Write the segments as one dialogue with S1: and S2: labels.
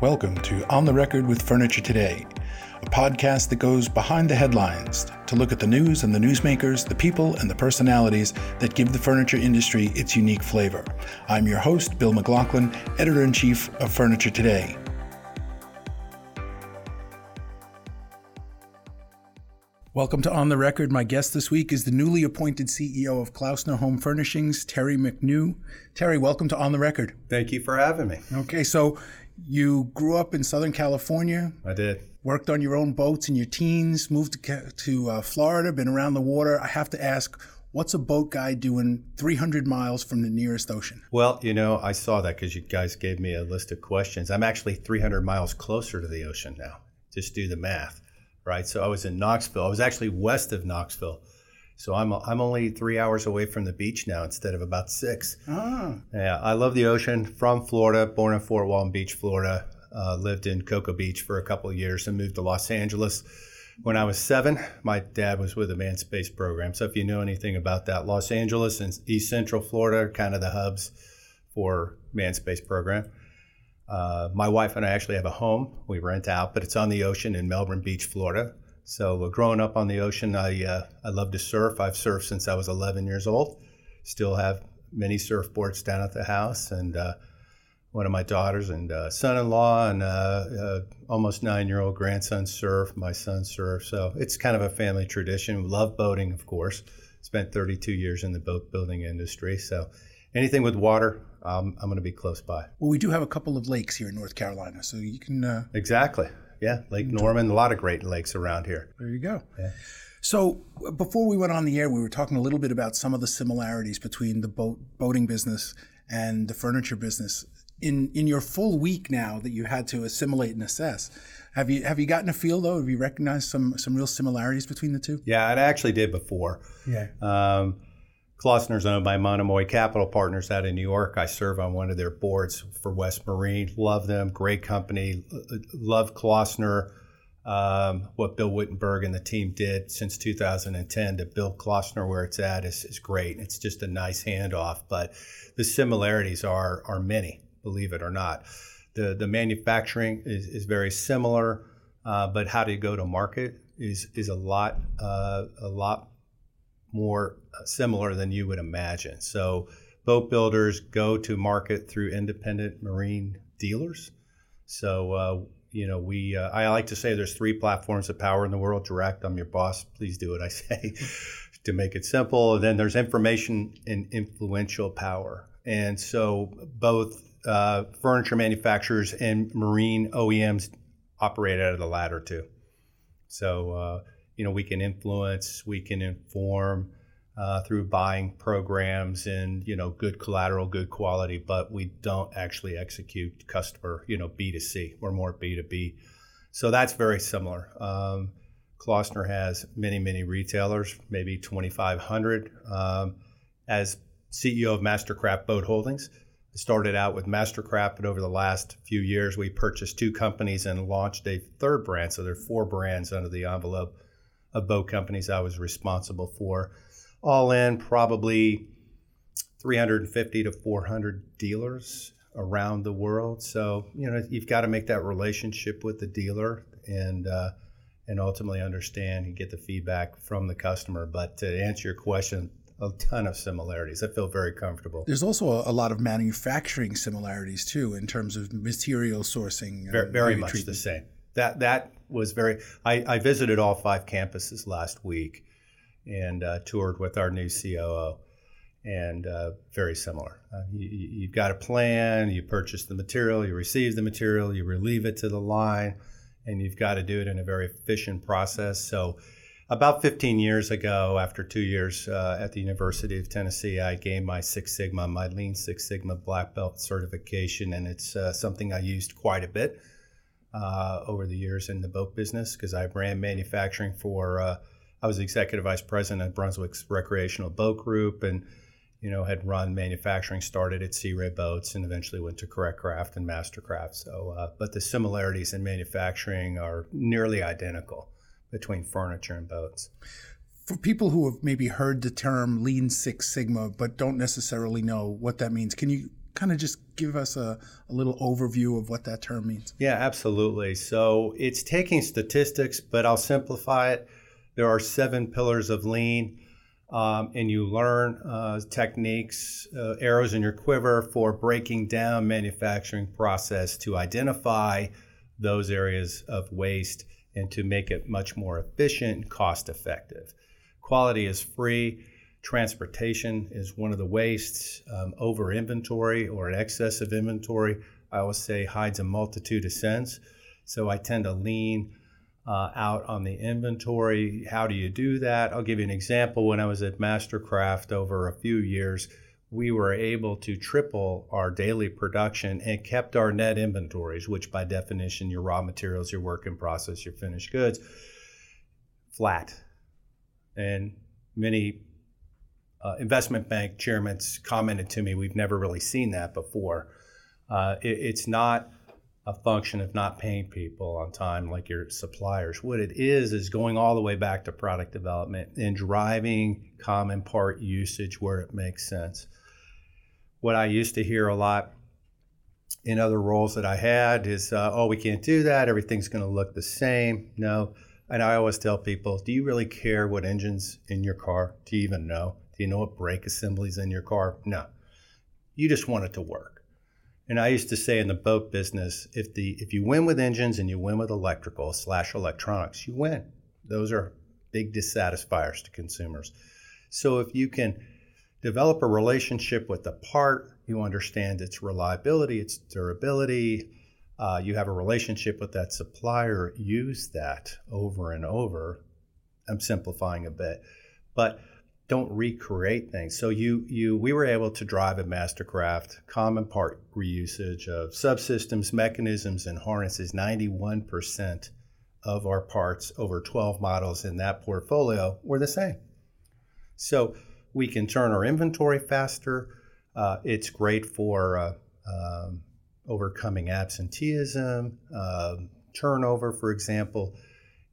S1: Welcome to On the Record with Furniture Today, a podcast that goes behind the headlines to look at the news and the newsmakers, the people and the personalities that give the furniture industry its unique flavor. I'm your host, Bill McLaughlin, editor in chief of Furniture Today. Welcome to On the Record. My guest this week is the newly appointed CEO of Klausner Home Furnishings, Terry McNew. Terry, welcome to On the Record.
S2: Thank you for having me.
S1: Okay, so you grew up in Southern California.
S2: I did.
S1: Worked on your own boats in your teens, moved to, to uh, Florida, been around the water. I have to ask, what's a boat guy doing 300 miles from the nearest ocean?
S2: Well, you know, I saw that because you guys gave me a list of questions. I'm actually 300 miles closer to the ocean now. Just do the math right? So I was in Knoxville. I was actually west of Knoxville. So I'm, I'm only three hours away from the beach now instead of about six.
S1: Ah.
S2: Yeah, I love the ocean. From Florida, born in Fort Walton Beach, Florida. Uh, lived in Cocoa Beach for a couple of years and moved to Los Angeles. When I was seven, my dad was with the manned space program. So if you know anything about that, Los Angeles and East Central Florida are kind of the hubs for manned space program. Uh, my wife and I actually have a home we rent out, but it's on the ocean in Melbourne Beach, Florida. So, uh, growing up on the ocean, I uh, I love to surf. I've surfed since I was 11 years old. Still have many surfboards down at the house, and uh, one of my daughters and uh, son-in-law and uh, almost nine-year-old grandson surf. My son surf. so it's kind of a family tradition. We love boating, of course. Spent 32 years in the boat building industry, so anything with water, um, I'm going to be close by.
S1: Well, we do have a couple of lakes here in North Carolina, so you can. Uh,
S2: exactly. Yeah, Lake Norman, a lot of great lakes around here.
S1: There you go.
S2: Yeah.
S1: So before we went on the air, we were talking a little bit about some of the similarities between the boat boating business and the furniture business. In in your full week now that you had to assimilate and assess, have you have you gotten a feel though? Have you recognized some some real similarities between the two?
S2: Yeah, I actually did before.
S1: Yeah.
S2: Um, Klausner's owned by Monomoy Capital Partners out of New York. I serve on one of their boards for West Marine. Love them, great company. Love Klausner. Um, what Bill Wittenberg and the team did since 2010 to build Klausner where it's at is, is great. It's just a nice handoff, but the similarities are are many, believe it or not. The the manufacturing is, is very similar, uh, but how to go to market is is a lot uh, a lot more uh, similar than you would imagine. So, boat builders go to market through independent marine dealers. So, uh, you know, we uh, I like to say there's three platforms of power in the world. Direct, I'm your boss. Please do what I say to make it simple. And then there's information and influential power. And so, both uh, furniture manufacturers and marine OEMs operate out of the latter two. So uh, you know we can influence, we can inform uh, through buying programs and you know good collateral, good quality, but we don't actually execute customer you know B 2 C. We're more B 2 B. So that's very similar. Um, Klausner has many many retailers, maybe 2,500. Um, as CEO of Mastercraft Boat Holdings, I started out with Mastercraft, but over the last few years, we purchased two companies and launched a third brand. So there are four brands under the envelope of boat companies I was responsible for. All in, probably 350 to 400 dealers around the world. So you know you've got to make that relationship with the dealer and uh, and ultimately understand and get the feedback from the customer. But to answer your question, a ton of similarities. I feel very comfortable.
S1: There's also a, lot of manufacturing similarities too in terms of material sourcing.
S2: Very, very much treatment. the same. That that was very. I, I visited all five campuses last week, and uh, toured with our new COO, and uh, very similar. Uh, you, have got a plan. You purchase the material. You receive the material. You relieve it to the line, and you've got to do it in a very efficient process. So. About 15 years ago, after two years uh, at the University of Tennessee, I gained my Six Sigma, my Lean Six Sigma Black Belt certification, and it's uh, something I used quite a bit uh, over the years in the boat business because I ran manufacturing for. Uh, I was executive vice president at Brunswick's Recreational Boat Group, and you know had run manufacturing. Started at Sea Ray Boats, and eventually went to Correct Craft and Mastercraft. So, uh, but the similarities in manufacturing are nearly identical between furniture and boats.
S1: For people who have maybe heard the term Lean Six Sigma but don't necessarily know what that means, can you kind of just give us a, a little overview of what that term means?
S2: Yeah, absolutely. So it's taking statistics, but I'll simplify it. There are seven pillars of lean. Um, and you learn uh, techniques, uh, arrows in your quiver for breaking down manufacturing process to identify those areas of waste and to make it much more efficient and cost effective. Quality is free. Transportation is one of the wastes. Um, over inventory or an excess of inventory, I always say, hides a multitude of sins. So I tend to lean uh, out on the inventory. How do you do that? I'll give you an example. When I was at Mastercraft over a few years, we were able to triple our daily production and kept our net inventories, which by definition, your raw materials, your work in process, your finished goods, flat. And many uh, investment bank chairmen commented to me, we've never really seen that before. Uh, it, it's not a function of not paying people on time like your suppliers. What it is is going all the way back to product development and driving common part usage where it makes sense. What I used to hear a lot in other roles that I had is, uh, oh, we can't do that. Everything's going to look the same. No. And I always tell people, do you really care what engine's in your car? Do you even know? You know what brake assemblies in your car? No. You just want it to work. And I used to say in the boat business, if the if you win with engines and you win with electrical slash electronics, you win. Those are big dissatisfiers to consumers. So if you can develop a relationship with the part, you understand its reliability, its durability, uh, you have a relationship with that supplier, use that over and over. I'm simplifying a bit, but don't recreate things. So you you we were able to drive at Mastercraft common part reusage of subsystems, mechanisms, and harnesses. Ninety one percent of our parts over 12 models in that portfolio were the same. So we can turn our inventory faster. Uh, it's great for uh, um, overcoming absenteeism, uh, turnover, for example.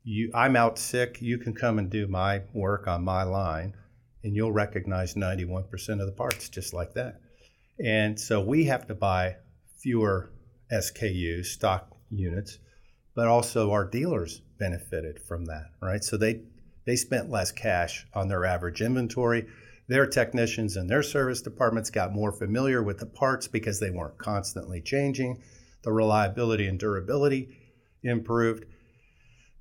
S2: You, I'm out sick. You can come and do my work on my line and you'll recognize 91% of the parts just like that. And so we have to buy fewer SKUs, stock units, but also our dealers benefited from that, right? So they they spent less cash on their average inventory. Their technicians and their service departments got more familiar with the parts because they weren't constantly changing. The reliability and durability improved.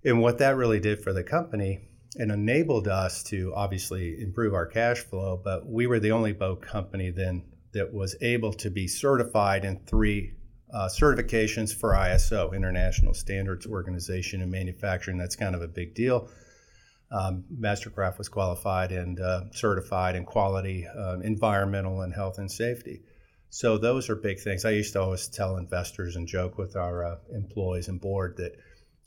S2: And what that really did for the company and enabled us to obviously improve our cash flow. But we were the only boat company then that was able to be certified in three uh, certifications for ISO, International Standards Organization in Manufacturing. That's kind of a big deal. Um, Mastercraft was qualified and uh, certified in quality, uh, environmental, and health and safety. So those are big things. I used to always tell investors and joke with our uh, employees and board that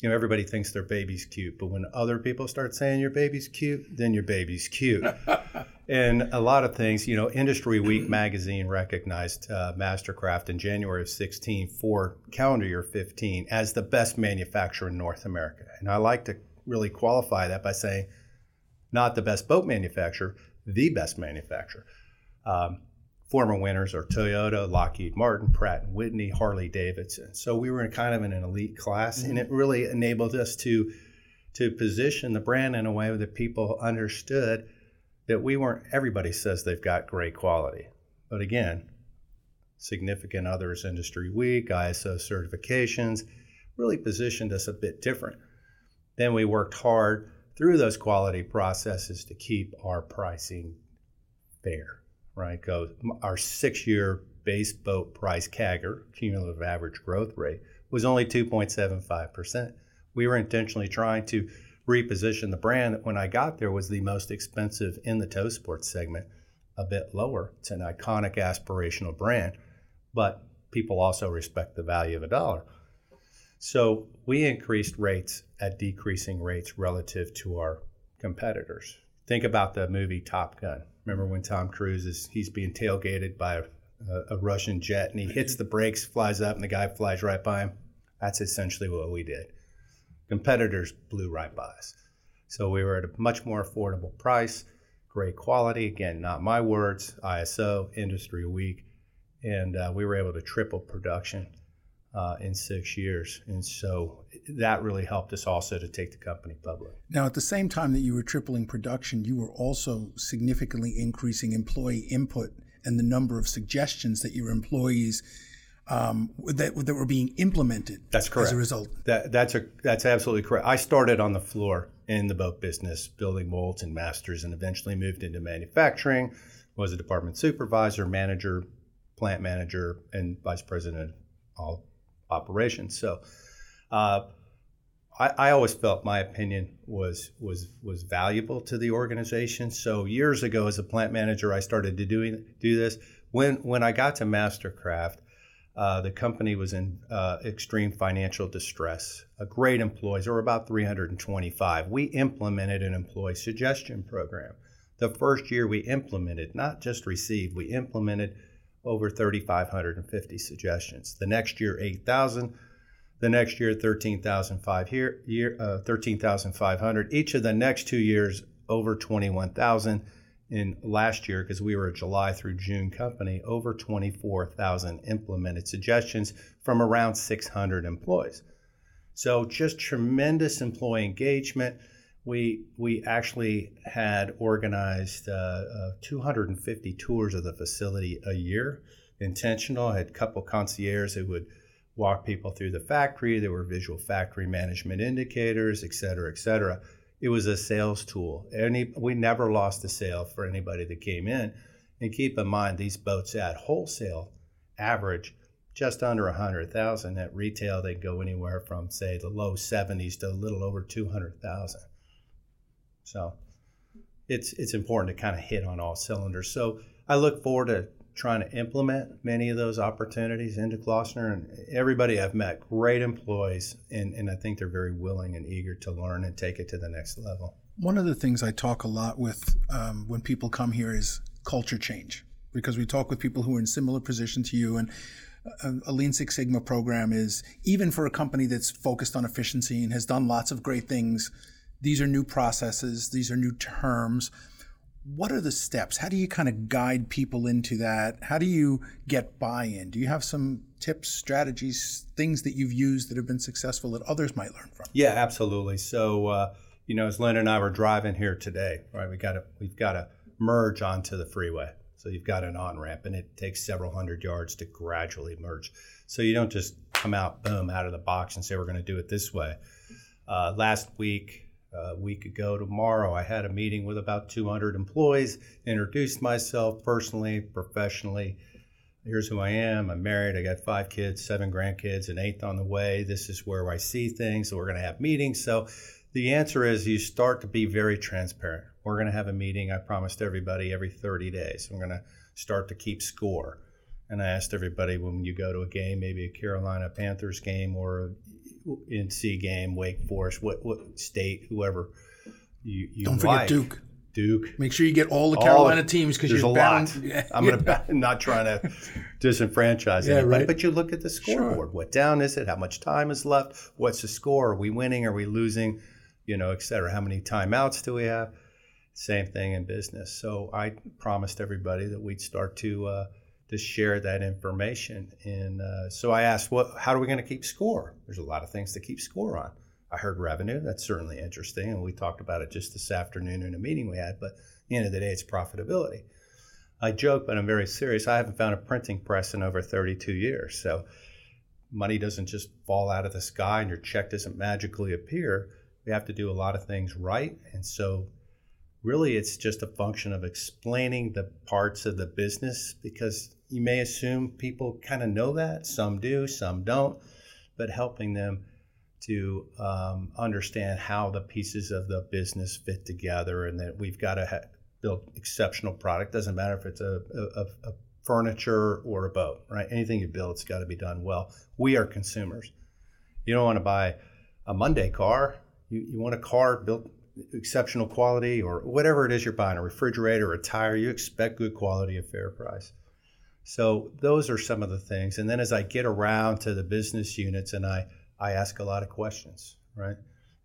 S2: you know, everybody thinks their baby's cute, but when other people start saying your baby's cute, then your baby's cute. and a lot of things, you know, Industry Week magazine recognized uh, Mastercraft in January of 16 for calendar year 15 as the best manufacturer in North America. And I like to really qualify that by saying not the best boat manufacturer, the best manufacturer. Um, former winners are Toyota, Lockheed Martin, Pratt and Whitney, Harley Davidson. So we were in kind of in an elite class, mm-hmm. and it really enabled us to to position the brand in a way that people understood that we weren't. Everybody says they've got great quality, but again, significant others, Industry Week, ISO certifications, really positioned us a bit different. Then we worked hard through those quality processes to keep our pricing fair right, our six year base boat price CAGR, cumulative average growth rate, was only 2.75%. We were intentionally trying to reposition the brand that when I got there was the most expensive in the tow sports segment, a bit lower. It's an iconic aspirational brand, but people also respect the value of a dollar. So we increased rates at decreasing rates relative to our competitors. Think about the movie Top Gun. Remember when Tom Cruise is he's being tailgated by a, a, Russian jet and he hits the brakes, flies up, and the guy flies right by him? That's essentially what we did. Competitors blew right by us. So we were at a much more affordable price, great quality. Again, not my words, ISO, Industry Week. and uh, we were able to triple production uh, in six years. And so that really helped us also to take the company public.
S1: Now, at the same time that you were tripling production, you were also significantly increasing employee input and the number of suggestions that your employees um, that, that were being implemented.
S2: That's correct.
S1: As a result,
S2: that, that's a that's absolutely correct. I started on the floor in the boat business, building molds and masters, and eventually moved into manufacturing. Was a department supervisor, manager, plant manager, and vice president of all operations. So, uh, I, I, always felt my opinion was was was valuable to the organization. So years ago, as a plant manager, I started to doing do this. When when I got to Mastercraft, uh, the company was in uh, extreme financial distress. A great employees, were about 325. We implemented an employee suggestion program. The first year we implemented, not just received, we implemented over 3,550 suggestions. The next year, 8,000. The next year, 13,500. Year, uh, 13,500. Each of the next two years, over 21,000. In last year, because we were a July through June company, over 24,000 implemented suggestions from around 600 employees. So just tremendous employee engagement we we actually had organized uh, uh, 250 tours of the facility a year, intentional. I had a couple concierges who would walk people through the factory. There were visual factory management indicators, et cetera, et cetera. It was a sales tool. Any we never lost a sale for anybody that came in. And keep in mind, these boats at wholesale average just under 100,000. At retail, they go anywhere from, say, the low 70s to a little over 200,000. So it's it's important to kind of hit on all cylinders. So I look forward to trying to implement many of those opportunities into Klausner and everybody I've met, great employees, and, and I think they're very willing and eager to learn and take it to the next level.
S1: One of the things I talk a lot with um, when people come here is culture change because we talk with people who are in similar position to you and a, a Lean Six Sigma program is even for a company that's focused on efficiency and has done lots of great things these are new processes, these are new terms. What are the steps? How do you kind of guide people into that? How do you get buy in? Do you have some tips, strategies, things that you've used that have been successful that others might learn from?
S2: Yeah, absolutely. So, uh, you know, as Lynn and I were driving here today, right, we got to we've got to merge onto the freeway. So you've got an on ramp, and it takes several hundred yards to gradually merge. So you don't just come out, boom, out of the box and say we're going to do it this way. Uh, last week, a week ago tomorrow. I had a meeting with about 200 employees, introduced myself personally, professionally. Here's who I am. I'm married. I got five kids, seven grandkids, an eighth on the way. This is where I see things. So we're going to have meetings. So the answer is you start to be very transparent. We're going to have a meeting. I promised everybody every 30 days. I'm going to start to keep score. And I asked everybody when you go to a game, maybe a Carolina Panthers game or NC game, Wake Forest, what what state, whoever you, you
S1: don't
S2: like.
S1: forget Duke.
S2: Duke.
S1: Make sure you get all the Carolina all, teams because you're
S2: a
S1: bound.
S2: lot. I'm gonna not trying to disenfranchise yeah, anybody, right. but you look at the scoreboard. Sure. What down is it? How much time is left? What's the score? Are we winning? Are we losing? You know, et cetera. How many timeouts do we have? Same thing in business. So I promised everybody that we'd start to uh, to share that information. And uh, so I asked, "What? How are we going to keep score?" There's a lot of things to keep score on. I heard revenue. That's certainly interesting, and we talked about it just this afternoon in a meeting we had. But at the end of the day, it's profitability. I joke, but I'm very serious. I haven't found a printing press in over 32 years, so money doesn't just fall out of the sky and your check doesn't magically appear. We have to do a lot of things right, and so really it's just a function of explaining the parts of the business because you may assume people kind of know that. Some do, some don't, but helping them to um, understand how the pieces of the business fit together and that we've got to ha- build exceptional product. Doesn't matter if it's a, a, a furniture or a boat, right? Anything you build, it's got to be done well. We are consumers. You don't want to buy a Monday car. You, you want a car built exceptional quality or whatever it is you're buying, a refrigerator, a tire, you expect good quality at fair price. So those are some of the things. And then as I get around to the business units and I, I ask a lot of questions, right?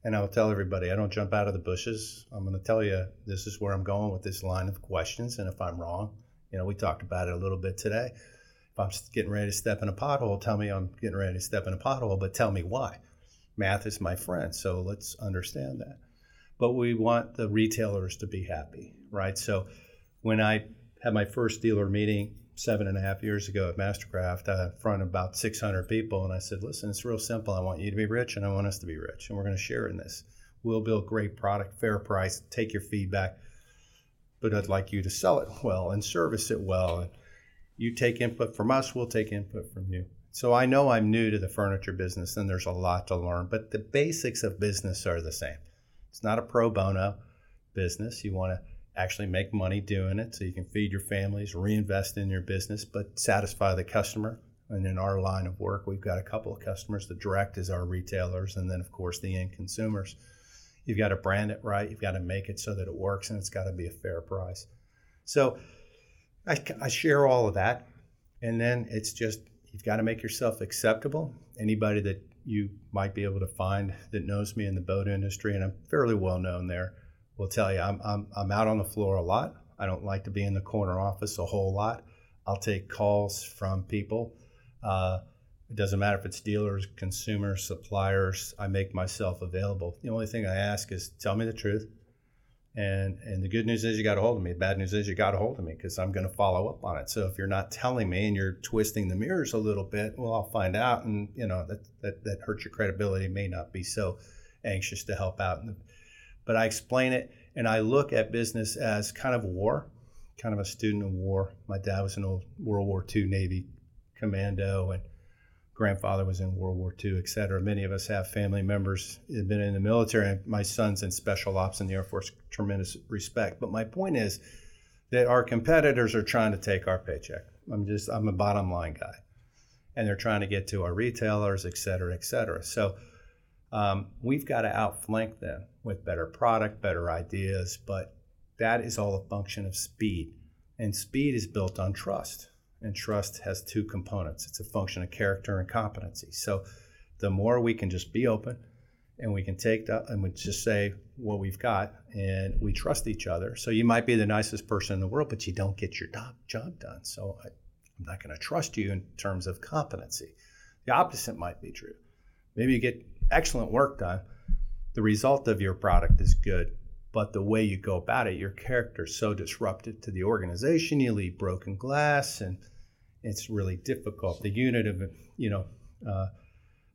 S2: And I'll tell everybody, I don't jump out of the bushes. I'm going to tell you this is where I'm going with this line of questions. And if I'm wrong, you know, we talked about it a little bit today. If I'm getting ready to step in a pothole, tell me I'm getting ready to step in a pothole, but tell me why. Math is my friend, so let's understand that. But we want the retailers to be happy, right? So when I had my first dealer meeting seven and a half years ago at Mastercraft uh, in front of about 600 people, and I said, "Listen, it's real simple. I want you to be rich, and I want us to be rich, and we're going to share in this. We'll build great product, fair price, take your feedback, but I'd like you to sell it well and service it well. And you take input from us, we'll take input from you." So I know I'm new to the furniture business, and there's a lot to learn, but the basics of business are the same. It's not a pro bono business. You want to actually make money doing it so you can feed your families, reinvest in your business, but satisfy the customer. And in our line of work, we've got a couple of customers. The direct is our retailers, and then, of course, the end consumers. You've got to brand it right. You've got to make it so that it works, and it's got to be a fair price. So I, I share all of that. And then it's just, you've got to make yourself acceptable. Anybody that you might be able to find that knows me in the boat industry, and I'm fairly well known there, will tell you I'm, I'm, I'm out on the floor a lot. I don't like to be in the corner office a whole lot. I'll take calls from people. Uh, it doesn't matter if it's dealers, consumers, suppliers. I make myself available. The only thing I ask is tell me the truth. And and the good news is you got a hold of me. The bad news is you got a hold of me because I'm going to follow up on it. So if you're not telling me and you're twisting the mirrors a little bit, well, I'll find out, and you know that that that hurts your credibility. May not be so anxious to help out but I explain it and I look at business as kind of war, kind of a student of war. My dad was an old World War II Navy commando and grandfather was in World War II, et cetera. Many of us have family members that have been in the military, and my son's in special ops in the Air Force. Tremendous respect. But my point is that our competitors are trying to take our paycheck. I'm just I'm a bottom line guy, and they're trying to get to our retailers, et cetera, et cetera. So um, we've got to outflank them with better product, better ideas, but that is all a function of speed. And speed is built on trust. And trust has two components it's a function of character and competency. So the more we can just be open and we can take that and we just say what we've got and we trust each other. So you might be the nicest person in the world, but you don't get your job done. So I, I'm not going to trust you in terms of competency. The opposite might be true. Maybe you get excellent work done. The result of your product is good, but the way you go about it, your character is so disruptive to the organization. You leave broken glass, and it's really difficult. The unit of you know uh,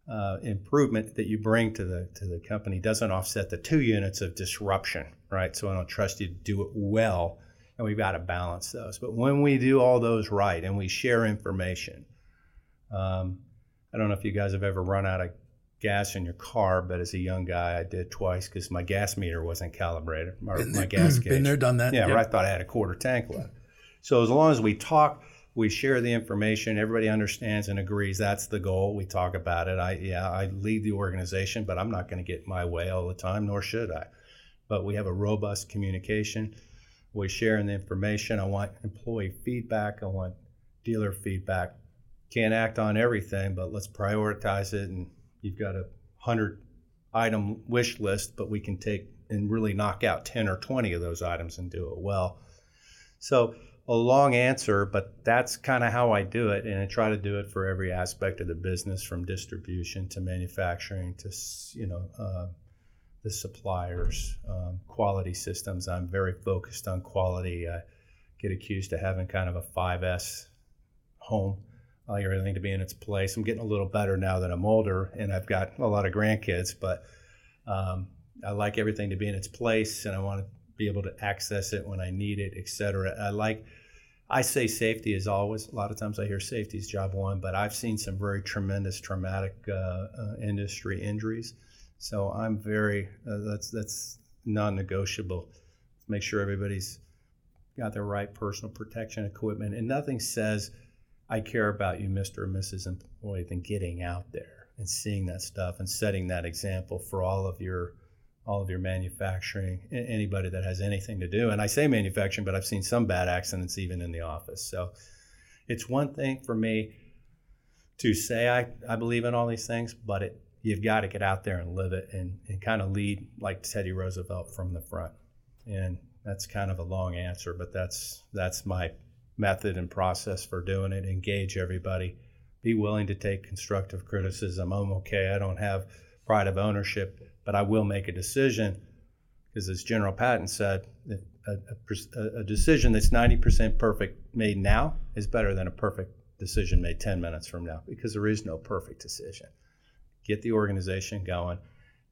S2: uh, improvement that you bring to the to the company doesn't offset the two units of disruption, right? So I don't trust you to do it well, and we've got to balance those. But when we do all those right and we share information, um, I don't know if you guys have ever run out of gas in your car, but as a young guy, I did twice because my gas meter wasn't calibrated. My,
S1: been
S2: there, my gas
S1: gauge. Been there, done that.
S2: Yeah, yep. I thought I had a quarter tank left. So as long as we talk, we share the information, everybody understands and agrees that's the goal. We talk about it. I yeah, I lead the organization, but I'm not going to get my way all the time, nor should I. But we have a robust communication. We share the information. I want employee feedback. I want dealer feedback. Can't act on everything, but let's prioritize it and you've got a hundred item wish list, but we can take and really knock out 10 or 20 of those items and do it well. So a long answer, but that's kind of how I do it. And I try to do it for every aspect of the business from distribution to manufacturing to, you know, uh, the suppliers, um, quality systems. I'm very focused on quality. I get accused of having kind of a 5S home I like everything to be in its place. I'm getting a little better now that I'm older and I've got a lot of grandkids, but um, I like everything to be in its place and I want to be able to access it when I need it, etc. I like, I say safety is always, a lot of times I hear safety is job one, but I've seen some very tremendous traumatic uh, uh, industry injuries. So I'm very, uh, that's, that's non negotiable. Make sure everybody's got the right personal protection equipment and nothing says, I care about you, Mr. or Mrs. Employee, than getting out there and seeing that stuff and setting that example for all of your all of your manufacturing, anybody that has anything to do. And I say manufacturing, but I've seen some bad accidents even in the office. So it's one thing for me to say I, I believe in all these things, but it, you've got to get out there and live it and, and kind of lead like Teddy Roosevelt from the front. And that's kind of a long answer, but that's that's my method and process for doing it. Engage everybody. Be willing to take constructive criticism. I'm okay. I don't have pride of ownership, but I will make a decision because, as General Patton said, a, a, a decision that's 90% perfect made now is better than a perfect decision made 10 minutes from now because there is no perfect decision. Get the organization going,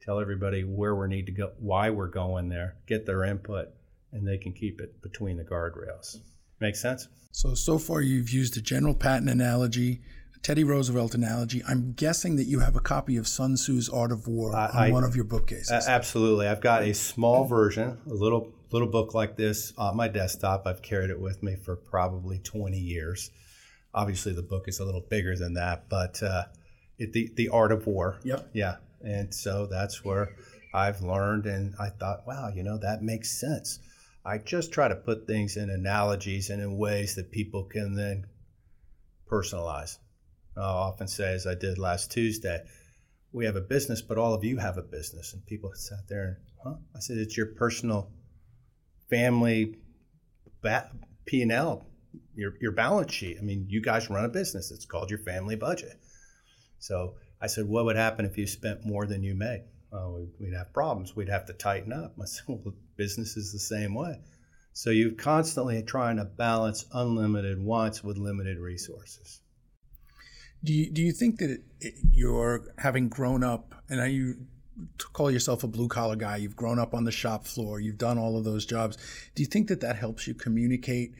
S2: tell everybody where we need to go, why we're going there, get their input, and they can keep it between the guardrails. Make sense?
S1: So, so far you've used a General Patton analogy, a Teddy Roosevelt analogy. I'm guessing that you have a copy of Sun Tzu's Art of War on I, one of your bookcases.
S2: absolutely. I've got a small version, a little little book like this on my desktop. I've carried it with me for probably 20 years. Obviously, the book is a little bigger than that, but uh, it, the the Art of War.
S1: Yep.
S2: Yeah, and so that's where I've learned, and I thought, wow, you know, that makes sense. I just try to put things in analogies and in ways that people can then personalize. I'll often say, as I did last Tuesday, we have a business, but all of you have a business. And people sat there and, huh? I said, it's your personal family P&L, your, your balance sheet. I mean, you guys run a business. It's called your family budget. So I said, what would happen if you spent more than you made? Uh, we'd have problems. We'd have to tighten up. I said, well, business is the same way. So you're constantly trying to balance unlimited wants with limited resources.
S1: Do you, do you think that it, you're having grown up, and you call yourself a blue collar guy, you've grown up on the shop floor, you've done all of those jobs. Do you think that that helps you communicate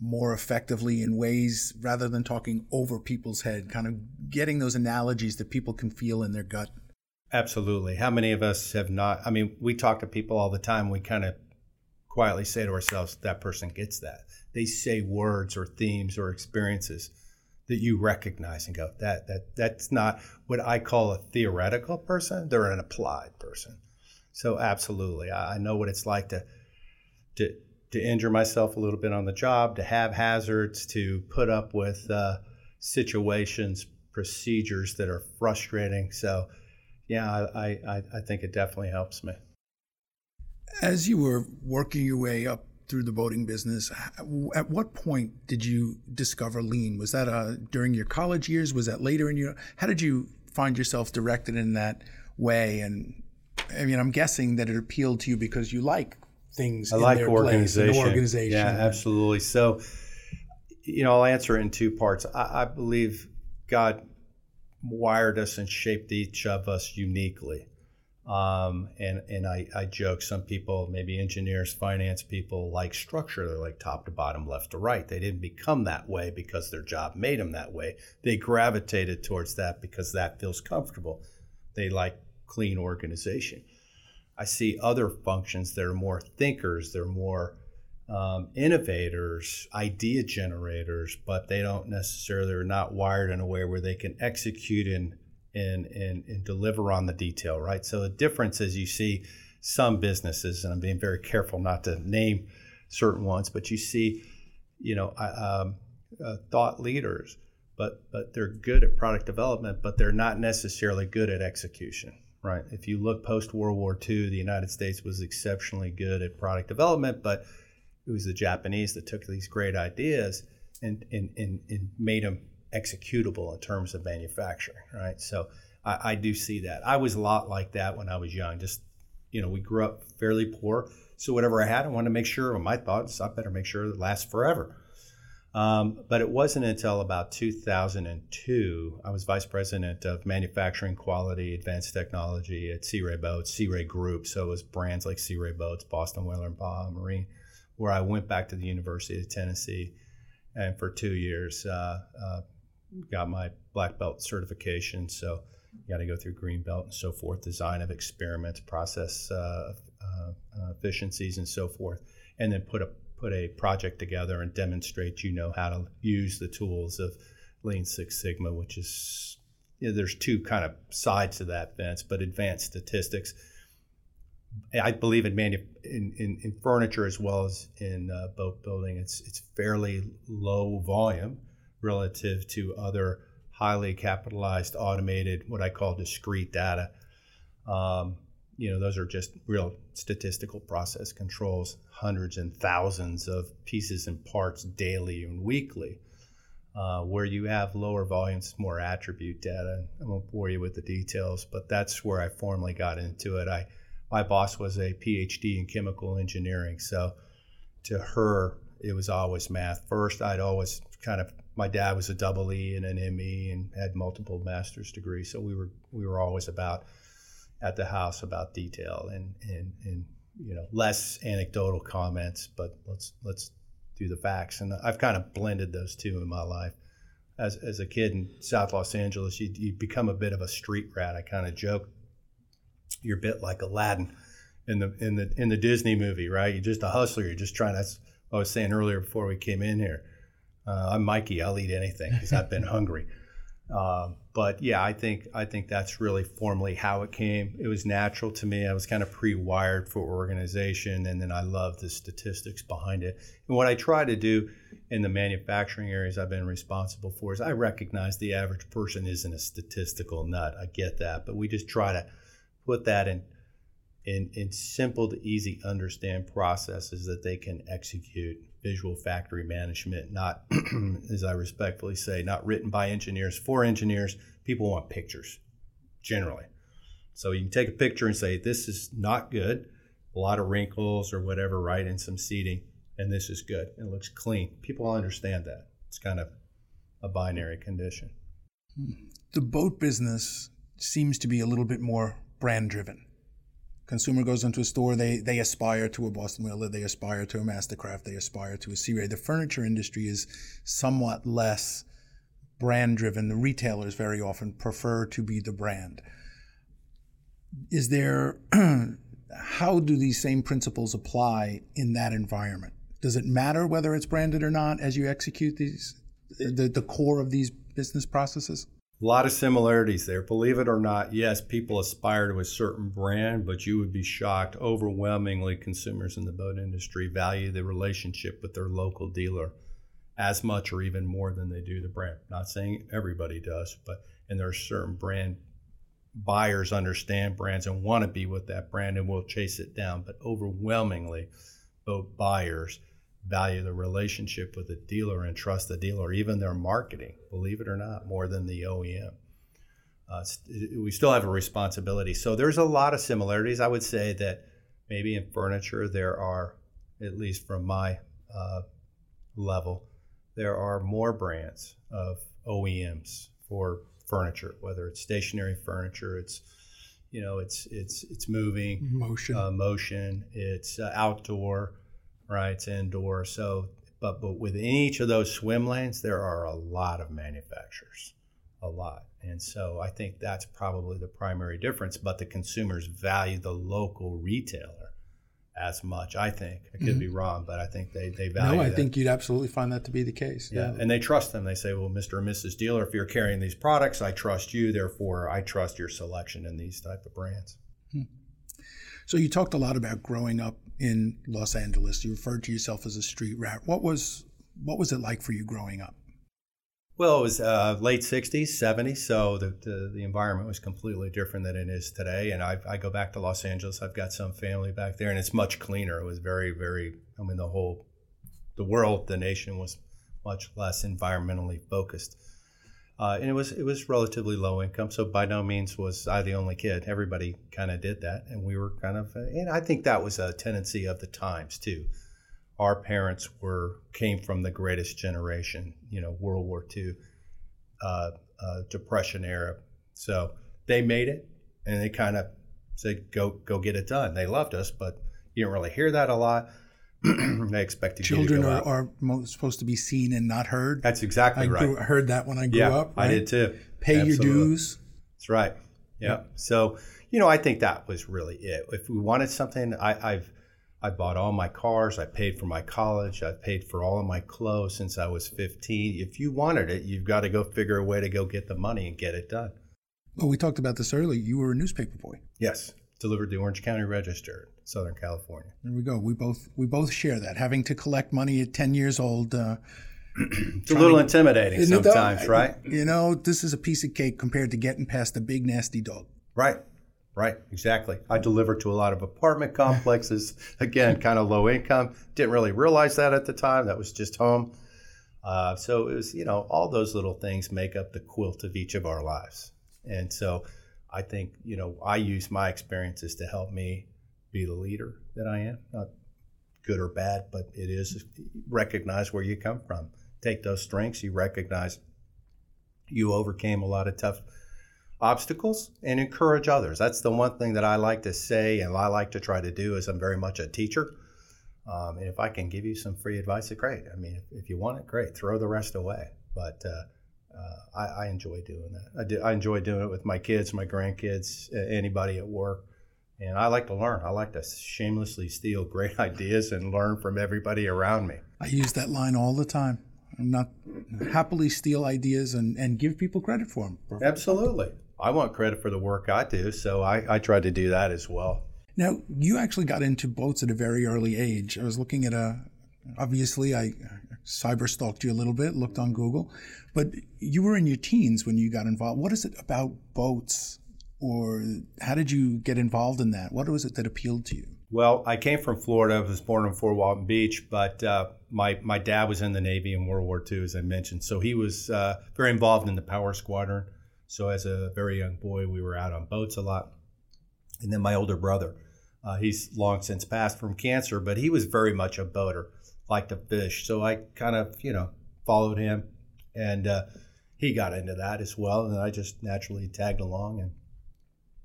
S1: more effectively in ways rather than talking over people's head, kind of getting those analogies that people can feel in their gut?
S2: Absolutely. How many of us have not? I mean, we talk to people all the time. We kind of quietly say to ourselves, that person gets that. They say words or themes or experiences that you recognize and go, that that that's not what I call a theoretical person. They're an applied person. So absolutely, I, I know what it's like to to to injure myself a little bit on the job, to have hazards, to put up with uh, situations, procedures that are frustrating. So, yeah, I, I, I think it definitely helps me.
S1: As you were working your way up through the boating business. At what point did you discover lean? Was that uh, during your college years? Was that later in your? How did you find yourself directed in that way? And I mean, I'm guessing that it appealed to you because you like things.
S2: I like organization. organization. Yeah, absolutely. So, you know, I'll answer it in two parts. I, I believe God wired us and shaped each of us uniquely. Um, and and I, I joke, some people, maybe engineers, finance people, like structure. They're like top to bottom, left to right. They didn't become that way because their job made them that way. They gravitated towards that because that feels comfortable. They like clean organization. I see other functions that are more thinkers, they're more um, innovators, idea generators, but they don't necessarily are not wired in a way where they can execute in and, and, and deliver on the detail, right? So the difference is you see some businesses, and I'm being very careful not to name certain ones, but you see, you know, um, uh, thought leaders, but but they're good at product development, but they're not necessarily good at execution, right? If you look post World War II, the United States was exceptionally good at product development, but it was the Japanese that took these great ideas and and, and, and made them executable in terms of manufacturing, right? So I, I, do see that. I was a lot like that when I was young. Just you know, we grew up fairly poor, so whatever I had, I wanted to make sure. My thoughts, I better make sure it lasts forever. Um, but it wasn't until about 2002 I was vice president of manufacturing quality advanced technology at Sea Ray Boats, Sea Ray Group. So it was brands like Sea Ray Boats, Boston Whaler, and Baja Marine, where I went back to the University of Tennessee and for two years uh, uh, got my black belt certification. So you got to go through green belt and so forth, design of experiments, process uh, uh, uh, efficiencies, and so forth, and then put a put a project together and demonstrate you know how to use the tools of Lean Six Sigma, which is you know, there's two kind of sides to that fence, but advanced statistics. I believe in, manu- in, in, in furniture as well as in uh, boat building, it's it's fairly low volume relative to other highly capitalized, automated, what I call discrete data. Um, you know, those are just real statistical process controls, hundreds and thousands of pieces and parts daily and weekly. Uh, where you have lower volumes, more attribute data. I won't bore you with the details, but that's where I formally got into it. I, my boss was a PhD in chemical engineering, so to her, it was always math first. I'd always kind of my dad was a double E and an ME and had multiple master's degrees, so we were we were always about at the house about detail and and and you know less anecdotal comments, but let's let's do the facts. And I've kind of blended those two in my life. As as a kid in South Los Angeles, you you become a bit of a street rat. I kind of joke you're a bit like Aladdin in the in the in the Disney movie, right? You're just a hustler. You're just trying to. I was saying earlier before we came in here uh, I'm Mikey. I'll eat anything because I've been hungry. Uh, but yeah, I think I think that's really formally how it came. It was natural to me. I was kind of pre-wired for organization, and then I love the statistics behind it. And what I try to do in the manufacturing areas I've been responsible for is I recognize the average person isn't a statistical nut. I get that, but we just try to put that in in, in simple to easy understand processes that they can execute visual factory management, not, as I respectfully say, not written by engineers for engineers. People want pictures generally. So you can take a picture and say, this is not good, a lot of wrinkles or whatever, right, and some seating, and this is good. It looks clean. People understand that. It's kind of a binary condition.
S1: The boat business seems to be a little bit more brand driven consumer goes into a store, they they aspire to a Boston Whaler, they aspire to a Mastercraft, they aspire to a Sea Ray. The furniture industry is somewhat less brand driven. The retailers very often prefer to be the brand. Is there how do these same principles apply in that environment? Does it matter whether it's branded or not as you execute these the, the core of these business processes?
S2: A lot of similarities there. Believe it or not, yes, people aspire to a certain brand, but you would be shocked. Overwhelmingly, consumers in the boat industry value the relationship with their local dealer as much or even more than they do the brand. Not saying everybody does, but and there are certain brand buyers understand brands and want to be with that brand and will chase it down. But overwhelmingly, boat buyers value the relationship with the dealer and trust the dealer, even their marketing, believe it or not, more than the OEM. Uh, we still have a responsibility. So there's a lot of similarities. I would say that maybe in furniture there are, at least from my uh, level, there are more brands of OEMs for furniture, whether it's stationary furniture, it's you know, it's it's it's moving,
S1: motion,
S2: uh, motion, it's uh, outdoor right? It's indoor. So, but but within each of those swim lanes, there are a lot of manufacturers, a lot. And so I think that's probably the primary difference. But the consumers value the local retailer as much. I think I could mm-hmm. be wrong, but I think they they value.
S1: No, I
S2: that.
S1: think you'd absolutely find that to be the case.
S2: Yeah. yeah. and they trust them. They say, "Well, Mr. and Mrs. Dealer, if you're carrying these products, I trust you. Therefore, I trust your selection in these type of brands." Hmm.
S1: So you talked a lot about growing up in Los Angeles. You referred to yourself as a street rat. What was what was it like for you growing up?
S2: Well, it was uh, late '60s, '70s, so the, the, the environment was completely different than it is today. And I, I go back to Los Angeles. I've got some family back there, and it's much cleaner. It was very, very. I mean, the whole, the world, the nation was much less environmentally focused. Uh, and it was it was relatively low income, so by no means was I the only kid. Everybody kind of did that, and we were kind of. Uh, and I think that was a tendency of the times too. Our parents were came from the greatest generation, you know, World War II, uh, uh, Depression era. So they made it, and they kind of said, "Go go get it done." They loved us, but you don't really hear that a lot. they expected
S1: children
S2: are,
S1: are, supposed to be seen and not heard.
S2: That's exactly
S1: I
S2: right.
S1: Grew, heard that when I grew
S2: yeah,
S1: up. Right?
S2: I did too.
S1: Pay Absolutely. your dues.
S2: That's right. Yeah. yeah. So you know, I think that was really it. If we wanted something, I, I've I bought all my cars. I paid for my college. I paid for all of my clothes since I was 15. If you wanted it, you've got to go figure a way to go get the money and get it done.
S1: Well, we talked about this earlier. You were a newspaper boy.
S2: Yes, delivered the Orange County Register. Southern California.
S1: There we go. We both we both share that. Having to collect money at ten years old. Uh,
S2: it's a little to, intimidating sometimes, right?
S1: You know, this is a piece of cake compared to getting past the big nasty dog.
S2: Right. Right, exactly. I delivered to a lot of apartment complexes. Again, kind of low income. Didn't really realize that at the time. That was just home. Uh, so it was, you know, all those little things make up the quilt of each of our lives. And so I think, you know, I use my experiences to help me be the leader that I am. Not good or bad, but it is recognize where you come from. Take those strengths, you recognize you overcame a lot of tough obstacles and encourage others. That's the one thing that I like to say and I like to try to do is I'm very much a teacher. Um, and if I can give you some free advice, great. I mean, if, if you want it, great. Throw the rest away. But uh, uh, I, I, enjoy doing that. I, do, I enjoy doing it with my kids, my grandkids, anybody at work. And I like to learn. I like to shamelessly steal great ideas and learn from everybody around me.
S1: I use that line all the time. I'm not happily steal ideas and, and give people credit for them.
S2: Absolutely. I want credit for the work I do, so I, I try to do that as well.
S1: Now, you actually got into boats at a very early age. I was looking at a, obviously, I cyber stalked you a little bit, looked on Google, but you were in your teens when you got involved. What is it about boats, or how did you get involved in that? What was it that appealed to you?
S2: Well, I came from Florida. I was born in Fort Walton Beach, but uh, my my dad was in the Navy in World War II, as I mentioned. So he was uh, very involved in the Power Squadron. So as a very young boy, we were out on boats a lot. And then my older brother, uh, he's long since passed from cancer, but he was very much a boater, liked to fish. So I kind of, you know, followed him, and uh, he got into that as well. And I just naturally tagged along, and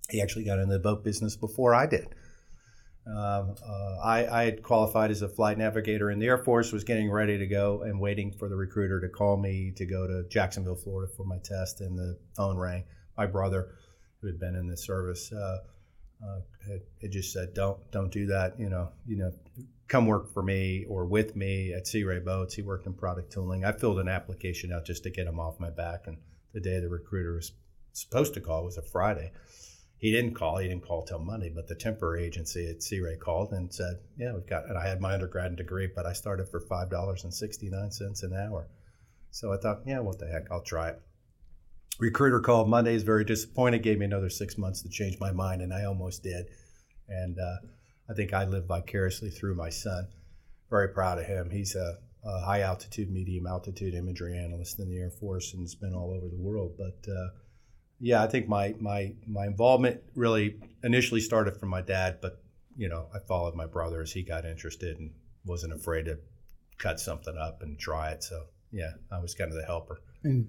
S2: he actually got into the boat business before I did. Um, uh, I, I, had qualified as a flight navigator in the Air Force, was getting ready to go and waiting for the recruiter to call me to go to Jacksonville, Florida for my test. And the phone rang. My brother, who had been in the service, uh, uh, had, had, just said, "Don't, don't do that. You know, you know, come work for me or with me at Sea Ray Boats." He worked in product tooling. I filled an application out just to get him off my back. And the day the recruiter was supposed to call was a Friday he didn't call. He didn't call till Monday, but the temporary agency at Sea Ray called and said, "Yeah, we've got." And I had my undergrad degree, but I started for five dollars and sixty nine cents an hour. So I thought, yeah, what the heck, I'll try it. Recruiter called Monday. Is very disappointed. Gave me another six months to change my mind, and I almost did. And uh, I think I live vicariously through my son. Very proud of him. He's a, a high altitude, medium altitude imagery analyst in the Air Force, and has been all over the world. But uh, yeah, I think my my my involvement really initially started from my dad, but you know, I followed my brother as he got interested and wasn't afraid to cut something up and try it. So yeah, I was kind of the helper.
S1: And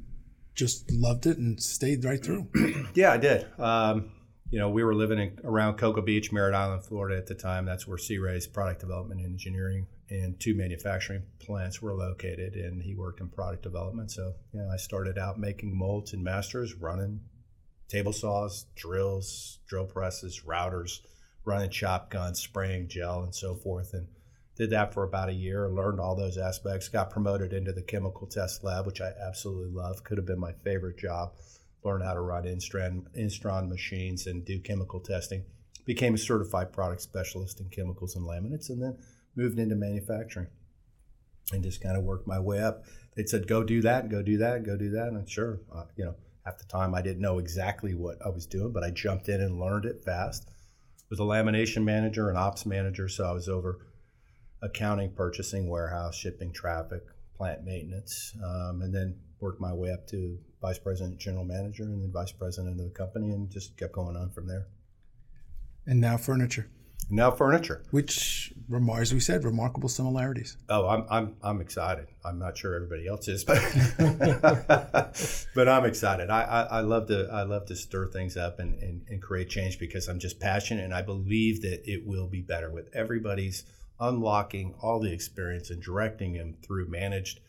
S1: just loved it and stayed right through.
S2: yeah, I did. Um, you know, we were living in, around Cocoa Beach, Merritt Island, Florida at the time. That's where Sea Ray's product development and engineering and two manufacturing plants were located. And he worked in product development. So, yeah, I started out making molds and masters, running table saws, drills, drill presses, routers, running shotguns, spraying gel, and so forth. And did that for about a year, learned all those aspects, got promoted into the chemical test lab, which I absolutely love. Could have been my favorite job. Learned how to run Instron, Instron machines and do chemical testing. Became a certified product specialist in chemicals and laminates, and then moved into manufacturing and just kind of worked my way up. They said, go do that, go do that, go do that. And sure, uh, you know, at the time, I didn't know exactly what I was doing, but I jumped in and learned it fast. Was a lamination manager and ops manager, so I was over accounting, purchasing, warehouse, shipping, traffic, plant maintenance, um, and then worked my way up to vice president, general manager, and then vice president of the company, and just kept going on from there.
S1: And now furniture
S2: now furniture.
S1: Which, as we said, remarkable similarities.
S2: Oh, I'm, I'm, I'm excited. I'm not sure everybody else is, but but I'm excited. I, I, I, love to I love to stir things up and, and, and create change because I'm just passionate and I believe that it will be better with everybody's unlocking all the experience and directing them through managed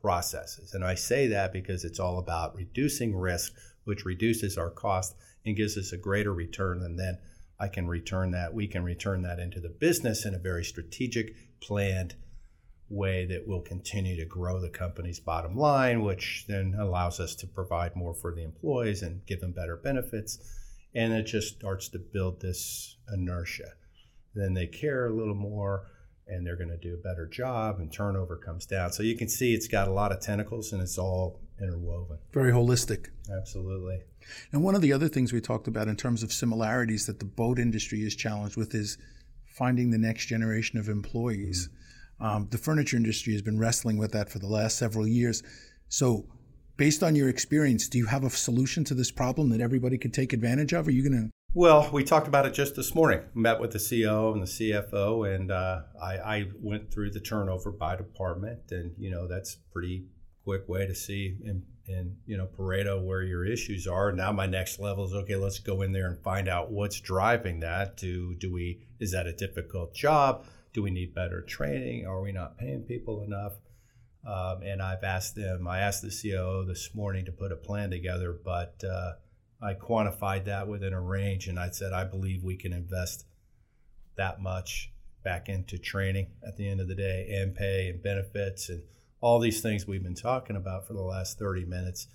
S2: processes. And I say that because it's all about reducing risk, which reduces our cost and gives us a greater return than then I can return that. We can return that into the business in a very strategic, planned way that will continue to grow the company's bottom line, which then allows us to provide more for the employees and give them better benefits. And it just starts to build this inertia. Then they care a little more and they're going to do a better job and turnover comes down. So you can see it's got a lot of tentacles and it's all interwoven.
S1: Very holistic.
S2: Absolutely.
S1: And one of the other things we talked about in terms of similarities that the boat industry is challenged with is finding the next generation of employees. Mm-hmm. Um, the furniture industry has been wrestling with that for the last several years. So, based on your experience, do you have a solution to this problem that everybody could take advantage of? Are you going to
S2: well, we talked about it just this morning. Met with the CEO and the CFO, and uh, I, I, went through the turnover by department, and you know that's pretty quick way to see in, in you know Pareto where your issues are. Now my next level is okay. Let's go in there and find out what's driving that. Do do we is that a difficult job? Do we need better training? Are we not paying people enough? Um, and I've asked them. I asked the COO this morning to put a plan together, but uh, I quantified that within a range, and I said I believe we can invest that much back into training at the end of the day, and pay and benefits, and all these things we've been talking about for the last 30 minutes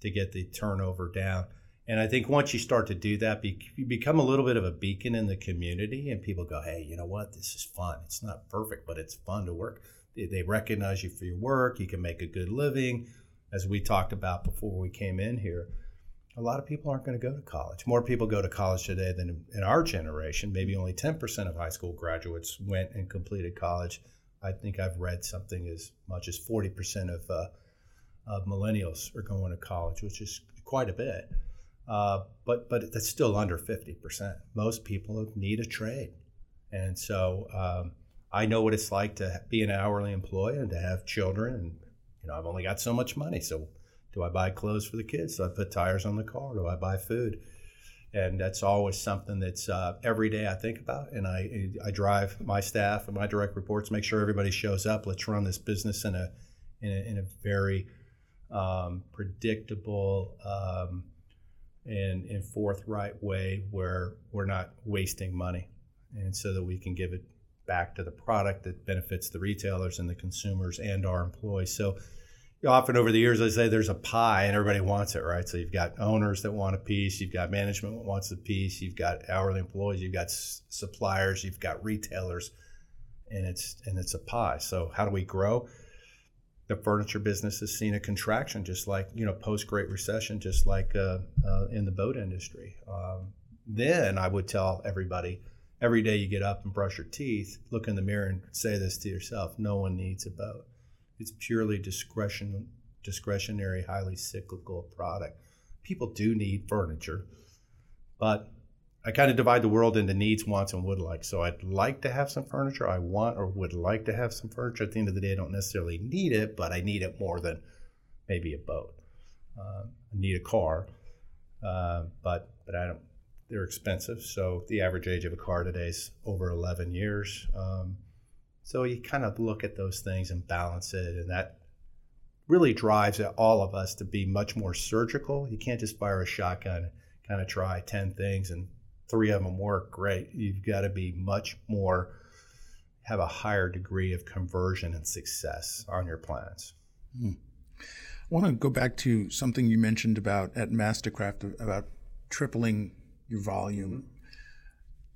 S2: to get the turnover down. And I think once you start to do that, you become a little bit of a beacon in the community, and people go, "Hey, you know what? This is fun. It's not perfect, but it's fun to work." They recognize you for your work. You can make a good living, as we talked about before we came in here a lot of people aren't going to go to college. More people go to college today than in our generation. Maybe only 10% of high school graduates went and completed college. I think I've read something as much as 40% of, uh, of millennials are going to college, which is quite a bit. Uh, but but that's still under 50%. Most people need a trade. And so um, I know what it's like to be an hourly employee and to have children. And, you know, I've only got so much money. So do I buy clothes for the kids? Do I put tires on the car? Do I buy food? And that's always something that's uh, every day I think about. And I, I drive my staff and my direct reports, make sure everybody shows up. Let's run this business in a, in a, in a very um, predictable um, and, and forthright way where we're not wasting money. And so that we can give it back to the product that benefits the retailers and the consumers and our employees. So often over the years, I say there's a pie and everybody wants it, right? So you've got owners that want a piece, you've got management that wants a piece, you've got hourly employees, you've got s- suppliers, you've got retailers, and it's and it's a pie. So how do we grow? The furniture business has seen a contraction, just like you know post Great Recession, just like uh, uh, in the boat industry. Um, then I would tell everybody every day you get up and brush your teeth, look in the mirror and say this to yourself: No one needs a boat it's purely discretion, discretionary, highly cyclical product. People do need furniture, but I kind of divide the world into needs, wants, and would like. So I'd like to have some furniture. I want or would like to have some furniture. At the end of the day, I don't necessarily need it, but I need it more than maybe a boat. Uh, I need a car, uh, but but I don't. They're expensive. So the average age of a car today is over 11 years. Um, so you kind of look at those things and balance it, and that really drives all of us to be much more surgical. You can't just fire a shotgun, and kind of try 10 things and three of them work great. You've got to be much more, have a higher degree of conversion and success on your plans.
S1: Hmm. I want to go back to something you mentioned about at Mastercraft about tripling your volume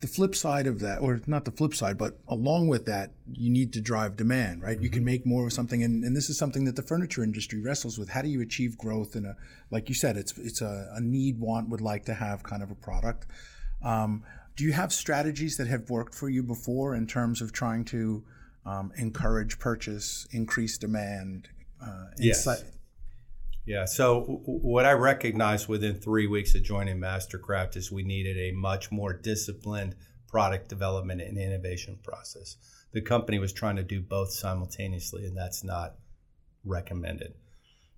S1: the flip side of that, or not the flip side, but along with that, you need to drive demand, right? Mm-hmm. You can mm-hmm. make more of something, and, and this is something that the furniture industry wrestles with. How do you achieve growth in a, like you said, it's it's a, a need, want, would like to have kind of a product. Um, do you have strategies that have worked for you before in terms of trying to um, encourage purchase, increase demand?
S2: Uh, yes. Yeah. So what I recognized within three weeks of joining Mastercraft is we needed a much more disciplined product development and innovation process. The company was trying to do both simultaneously, and that's not recommended.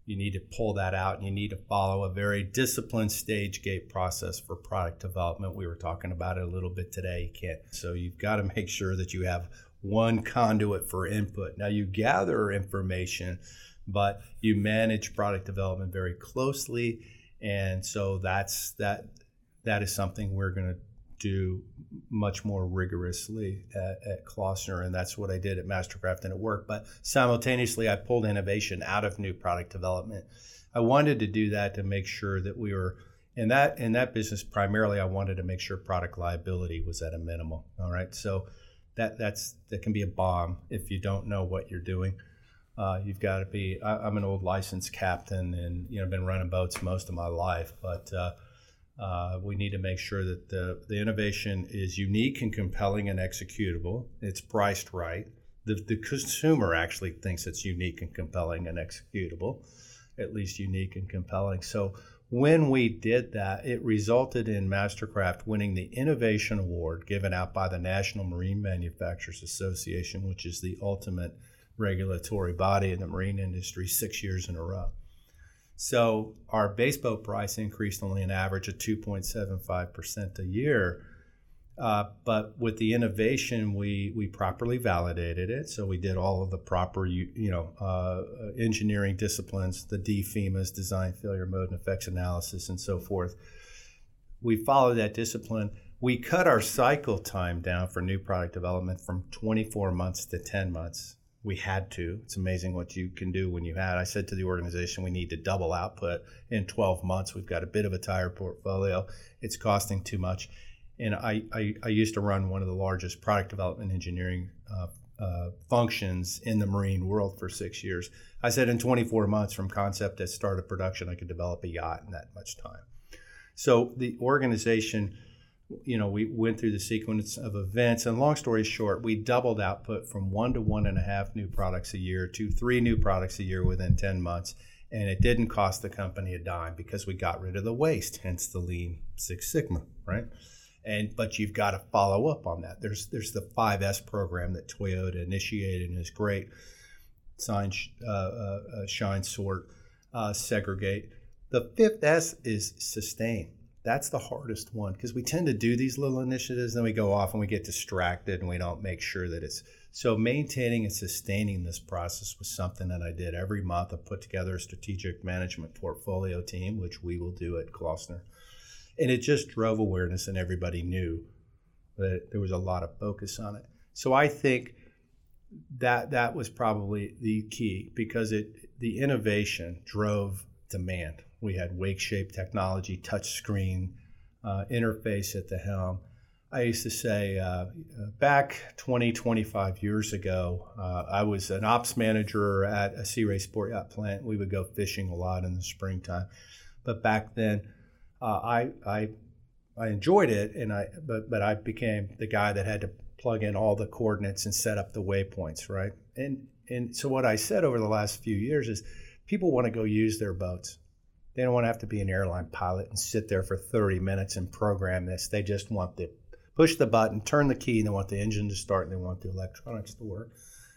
S2: You need to pull that out and you need to follow a very disciplined stage gate process for product development. We were talking about it a little bit today. You can't. So you've got to make sure that you have one conduit for input. Now you gather information but you manage product development very closely, and so that's that. That is something we're going to do much more rigorously at, at Klaussner, and that's what I did at Mastercraft, and it worked. But simultaneously, I pulled innovation out of new product development. I wanted to do that to make sure that we were in that in that business. Primarily, I wanted to make sure product liability was at a minimal. All right, so that that's that can be a bomb if you don't know what you're doing. Uh, you've got to be. I, am an old licensed captain, and you know, been running boats most of my life. But uh, uh, we need to make sure that the the innovation is unique and compelling and executable. It's priced right. The the consumer actually thinks it's unique and compelling and executable, at least unique and compelling. So when we did that, it resulted in Mastercraft winning the Innovation Award given out by the National Marine Manufacturers Association, which is the ultimate regulatory body in the marine industry six years in a row. So our base boat price increased only an average of 2.75% a year. Uh, but with the innovation, we, we properly validated it. So we did all of the proper, you, you know, uh, engineering disciplines, the DFMEA's, design failure mode and effects analysis, and so forth. We followed that discipline. We cut our cycle time down for new product development from 24 months to 10 months we had to. It's amazing what you can do when you had. I said to the organization, we need to double output in 12 months. We've got a bit of a tire portfolio. It's costing too much. And I, I, I used to run one of the largest product development engineering uh, uh, functions in the marine world for six years. I said in 24 months from concept to start of production, I could develop a yacht in that much time. So the organization you know, we went through the sequence of events. And long story short, we doubled output from one to one and a half new products a year to three new products a year within 10 months. And it didn't cost the company a dime because we got rid of the waste, hence the Lean Six Sigma, right? And but you've got to follow up on that. There's there's the 5S program that Toyota initiated and is great. Sign, uh, uh, uh, shine, sort, uh, segregate. The fifth S is sustain that's the hardest one because we tend to do these little initiatives, then we go off and we get distracted and we don't make sure that it's so maintaining and sustaining this process was something that I did every month. I put together a strategic management portfolio team, which we will do at Klaussner. And it just drove awareness and everybody knew that there was a lot of focus on it. So I think that that was probably the key because it the innovation drove demand we had wake shape technology, touch screen uh, interface at the helm. I used to say uh, back 20, 25 years ago, uh, I was an ops manager at a Sea Ray Sport Yacht plant. We would go fishing a lot in the springtime. But back then, uh, I, I, I enjoyed it, and I, but, but I became the guy that had to plug in all the coordinates and set up the waypoints, right? And, and so what I said over the last few years is people want to go use their boats. They don't want to have to be an airline pilot and sit there for 30 minutes and program this. They just want to push the button, turn the key, and they want the engine to start and they want the electronics to work.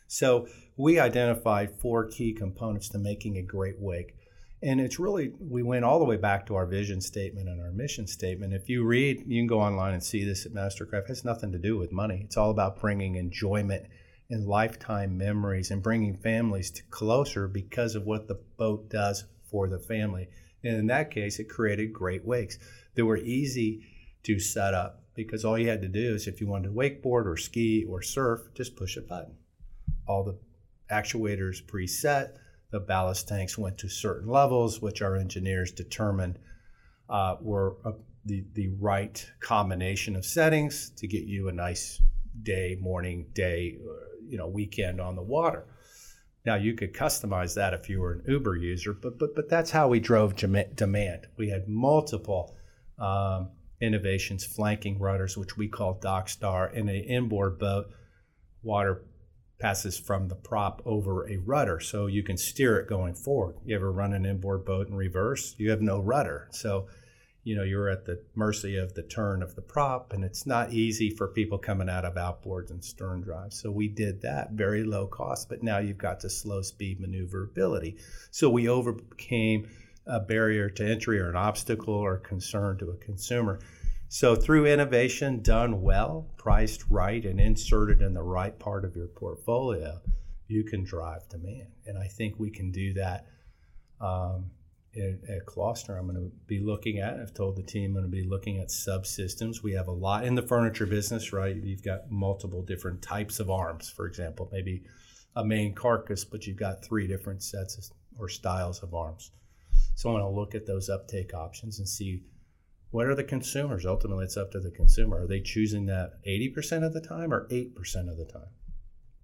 S2: So we identified four key components to making a great wake. And it's really, we went all the way back to our vision statement and our mission statement. If you read, you can go online and see this at Mastercraft. It has nothing to do with money. It's all about bringing enjoyment and lifetime memories and bringing families closer because of what the boat does for the family. And in that case, it created great wakes that were easy to set up because all you had to do is if you wanted to wakeboard or ski or surf, just push a button. All the actuators preset, the ballast tanks went to certain levels, which our engineers determined uh, were uh, the, the right combination of settings to get you a nice day, morning, day, uh, you know, weekend on the water. Now you could customize that if you were an Uber user, but but but that's how we drove demand. We had multiple um, innovations flanking rudders, which we call Dockstar, in an inboard boat. Water passes from the prop over a rudder, so you can steer it going forward. You ever run an inboard boat in reverse? You have no rudder, so you know you're at the mercy of the turn of the prop and it's not easy for people coming out of outboards and stern drives. So we did that very low cost but now you've got the slow speed maneuverability. So we overcame a barrier to entry or an obstacle or concern to a consumer. So through innovation done well priced right and inserted in the right part of your portfolio you can drive demand. And i think we can do that um, at, at I'm going to be looking at. I've told the team I'm going to be looking at subsystems. We have a lot in the furniture business, right? You've got multiple different types of arms, for example, maybe a main carcass, but you've got three different sets or styles of arms. So I want to look at those uptake options and see what are the consumers? Ultimately, it's up to the consumer. Are they choosing that 80% of the time or 8% of the time?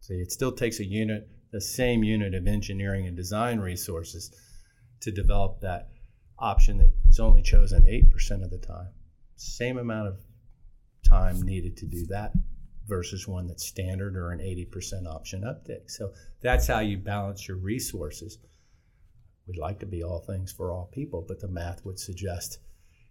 S2: See, it still takes a unit, the same unit of engineering and design resources to develop that option that was only chosen 8% of the time. Same amount of time needed to do that versus one that's standard or an 80% option uptake. So that's how you balance your resources. We'd like to be all things for all people, but the math would suggest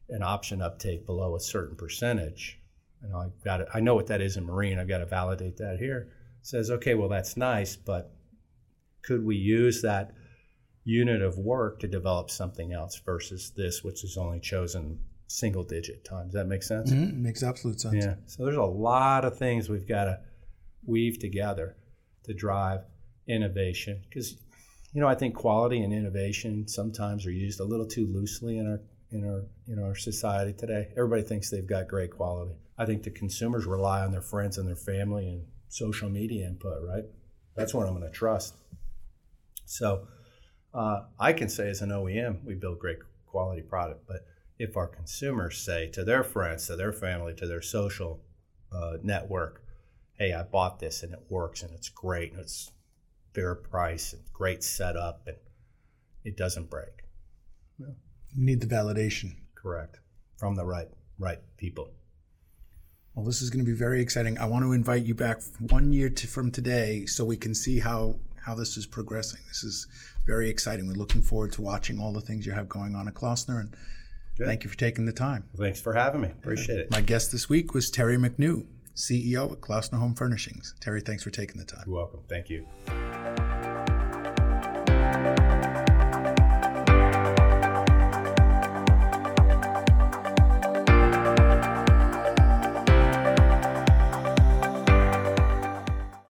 S2: an option uptake below a certain percentage. And I got it. I know what that is in marine. I've got to validate that here. Says, okay, well that's nice, but could we use that unit of work to develop something else versus this, which is only chosen single digit times? That makes sense?
S1: Mm-hmm. Makes absolute sense.
S2: Yeah. So there's a lot of things we've got to weave together to drive innovation because you know I think quality and innovation sometimes are used a little too loosely in our in our in our society today. Everybody thinks they've got great quality. I think the consumers rely on their friends and their family and social media input, right? That's what I'm going to trust. So uh, I can say as an OEM, we build great quality product, but if our consumers say to their friends, to their family, to their social uh, network, "Hey, I bought this and it works and it's great and it's fair price and great setup and it doesn't break,"
S1: you need the validation.
S2: Correct, from the right right people.
S1: Well, this is going to be very exciting. I want to invite you back one year to, from today so we can see how how this is progressing. This is very exciting. We're looking forward to watching all the things you have going on at Klaussner and Good. thank you for taking the time.
S2: Thanks for having me. Appreciate it.
S1: My guest this week was Terry McNew, CEO at Klaussner Home Furnishings. Terry, thanks for taking the time.
S2: You're welcome. Thank you.